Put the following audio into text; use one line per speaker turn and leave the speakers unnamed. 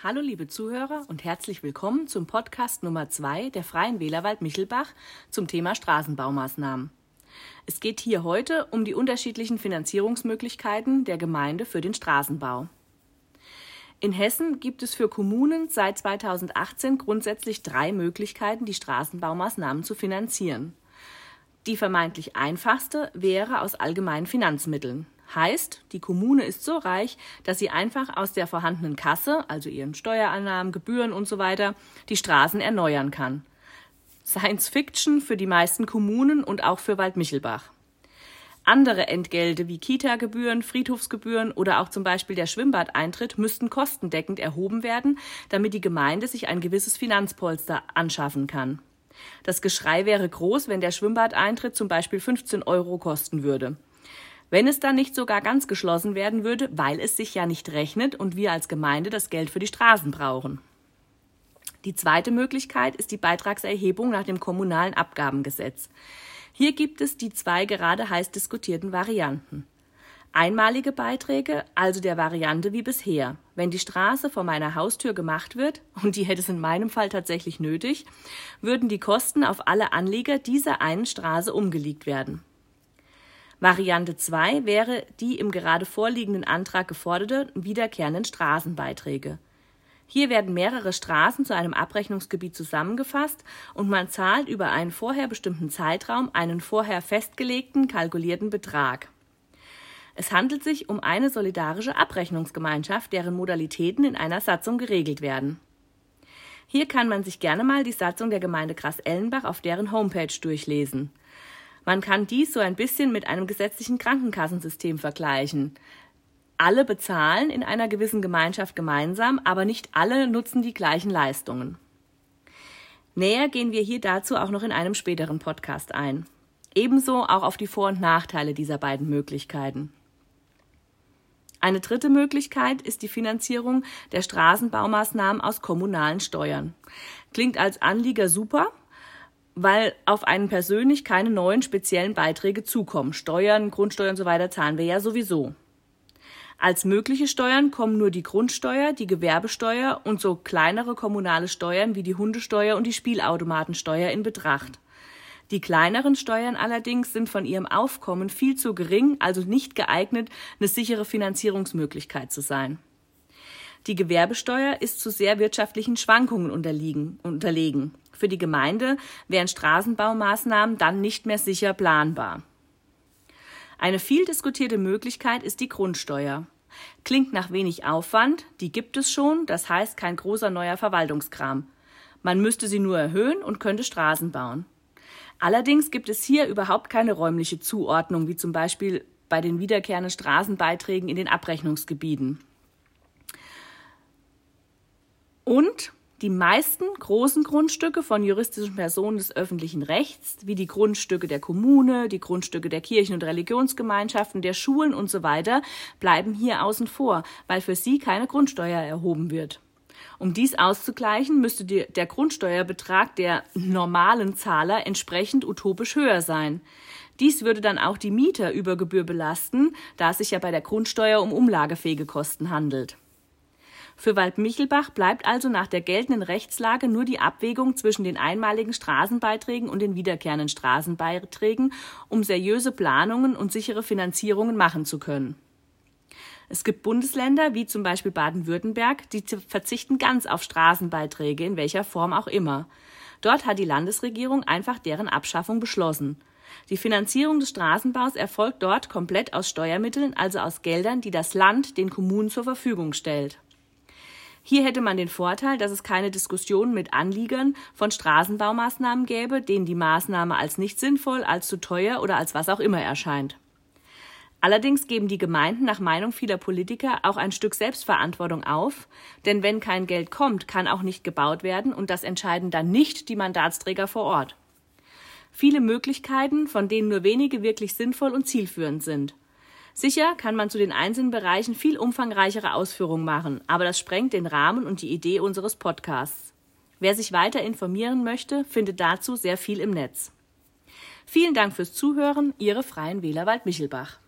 Hallo liebe Zuhörer und herzlich willkommen zum Podcast Nummer 2 der Freien Wählerwald Michelbach zum Thema Straßenbaumaßnahmen. Es geht hier heute um die unterschiedlichen Finanzierungsmöglichkeiten der Gemeinde für den Straßenbau. In Hessen gibt es für Kommunen seit 2018 grundsätzlich drei Möglichkeiten, die Straßenbaumaßnahmen zu finanzieren. Die vermeintlich einfachste wäre aus allgemeinen Finanzmitteln. Heißt, die Kommune ist so reich, dass sie einfach aus der vorhandenen Kasse, also ihren Steuerannahmen, Gebühren und so weiter, die Straßen erneuern kann. Science Fiction für die meisten Kommunen und auch für Waldmichelbach. Andere Entgelte wie Kita-Gebühren, Friedhofsgebühren oder auch zum Beispiel der Schwimmbadeintritt müssten kostendeckend erhoben werden, damit die Gemeinde sich ein gewisses Finanzpolster anschaffen kann. Das Geschrei wäre groß, wenn der Schwimmbadeintritt zum Beispiel 15 Euro kosten würde. Wenn es dann nicht sogar ganz geschlossen werden würde, weil es sich ja nicht rechnet und wir als Gemeinde das Geld für die Straßen brauchen. Die zweite Möglichkeit ist die Beitragserhebung nach dem kommunalen Abgabengesetz. Hier gibt es die zwei gerade heiß diskutierten Varianten. Einmalige Beiträge, also der Variante wie bisher. Wenn die Straße vor meiner Haustür gemacht wird, und die hätte es in meinem Fall tatsächlich nötig, würden die Kosten auf alle Anlieger dieser einen Straße umgelegt werden. Variante 2 wäre die im gerade vorliegenden Antrag geforderte wiederkehrenden Straßenbeiträge. Hier werden mehrere Straßen zu einem Abrechnungsgebiet zusammengefasst und man zahlt über einen vorher bestimmten Zeitraum einen vorher festgelegten kalkulierten Betrag. Es handelt sich um eine solidarische Abrechnungsgemeinschaft, deren Modalitäten in einer Satzung geregelt werden. Hier kann man sich gerne mal die Satzung der Gemeinde Grass-Ellenbach auf deren Homepage durchlesen. Man kann dies so ein bisschen mit einem gesetzlichen Krankenkassensystem vergleichen. Alle bezahlen in einer gewissen Gemeinschaft gemeinsam, aber nicht alle nutzen die gleichen Leistungen. Näher gehen wir hier dazu auch noch in einem späteren Podcast ein. Ebenso auch auf die Vor- und Nachteile dieser beiden Möglichkeiten. Eine dritte Möglichkeit ist die Finanzierung der Straßenbaumaßnahmen aus kommunalen Steuern. Klingt als Anlieger super, weil auf einen persönlich keine neuen speziellen Beiträge zukommen. Steuern, Grundsteuern und so weiter zahlen wir ja sowieso. Als mögliche Steuern kommen nur die Grundsteuer, die Gewerbesteuer und so kleinere kommunale Steuern wie die Hundesteuer und die Spielautomatensteuer in Betracht. Die kleineren Steuern allerdings sind von ihrem Aufkommen viel zu gering, also nicht geeignet, eine sichere Finanzierungsmöglichkeit zu sein. Die Gewerbesteuer ist zu sehr wirtschaftlichen Schwankungen unterlegen. Für die Gemeinde wären Straßenbaumaßnahmen dann nicht mehr sicher planbar. Eine viel diskutierte Möglichkeit ist die Grundsteuer. Klingt nach wenig Aufwand, die gibt es schon, das heißt kein großer neuer Verwaltungskram. Man müsste sie nur erhöhen und könnte Straßen bauen. Allerdings gibt es hier überhaupt keine räumliche Zuordnung, wie zum Beispiel bei den wiederkehrenden Straßenbeiträgen in den Abrechnungsgebieten. Und die meisten großen Grundstücke von juristischen Personen des öffentlichen Rechts, wie die Grundstücke der Kommune, die Grundstücke der Kirchen- und Religionsgemeinschaften, der Schulen und so weiter, bleiben hier außen vor, weil für sie keine Grundsteuer erhoben wird. Um dies auszugleichen, müsste die, der Grundsteuerbetrag der normalen Zahler entsprechend utopisch höher sein. Dies würde dann auch die Mieter über Gebühr belasten, da es sich ja bei der Grundsteuer um umlagefähige Kosten handelt. Für Waldmichelbach bleibt also nach der geltenden Rechtslage nur die Abwägung zwischen den einmaligen Straßenbeiträgen und den wiederkehrenden Straßenbeiträgen, um seriöse Planungen und sichere Finanzierungen machen zu können. Es gibt Bundesländer, wie zum Beispiel Baden-Württemberg, die verzichten ganz auf Straßenbeiträge, in welcher Form auch immer. Dort hat die Landesregierung einfach deren Abschaffung beschlossen. Die Finanzierung des Straßenbaus erfolgt dort komplett aus Steuermitteln, also aus Geldern, die das Land den Kommunen zur Verfügung stellt. Hier hätte man den Vorteil, dass es keine Diskussion mit Anliegern von Straßenbaumaßnahmen gäbe, denen die Maßnahme als nicht sinnvoll, als zu teuer oder als was auch immer erscheint. Allerdings geben die Gemeinden nach Meinung vieler Politiker auch ein Stück Selbstverantwortung auf, denn wenn kein Geld kommt, kann auch nicht gebaut werden und das entscheiden dann nicht die Mandatsträger vor Ort. Viele Möglichkeiten, von denen nur wenige wirklich sinnvoll und zielführend sind. Sicher kann man zu den einzelnen Bereichen viel umfangreichere Ausführungen machen, aber das sprengt den Rahmen und die Idee unseres Podcasts. Wer sich weiter informieren möchte, findet dazu sehr viel im Netz. Vielen Dank fürs Zuhören, Ihre Freien Wähler Wald Michelbach.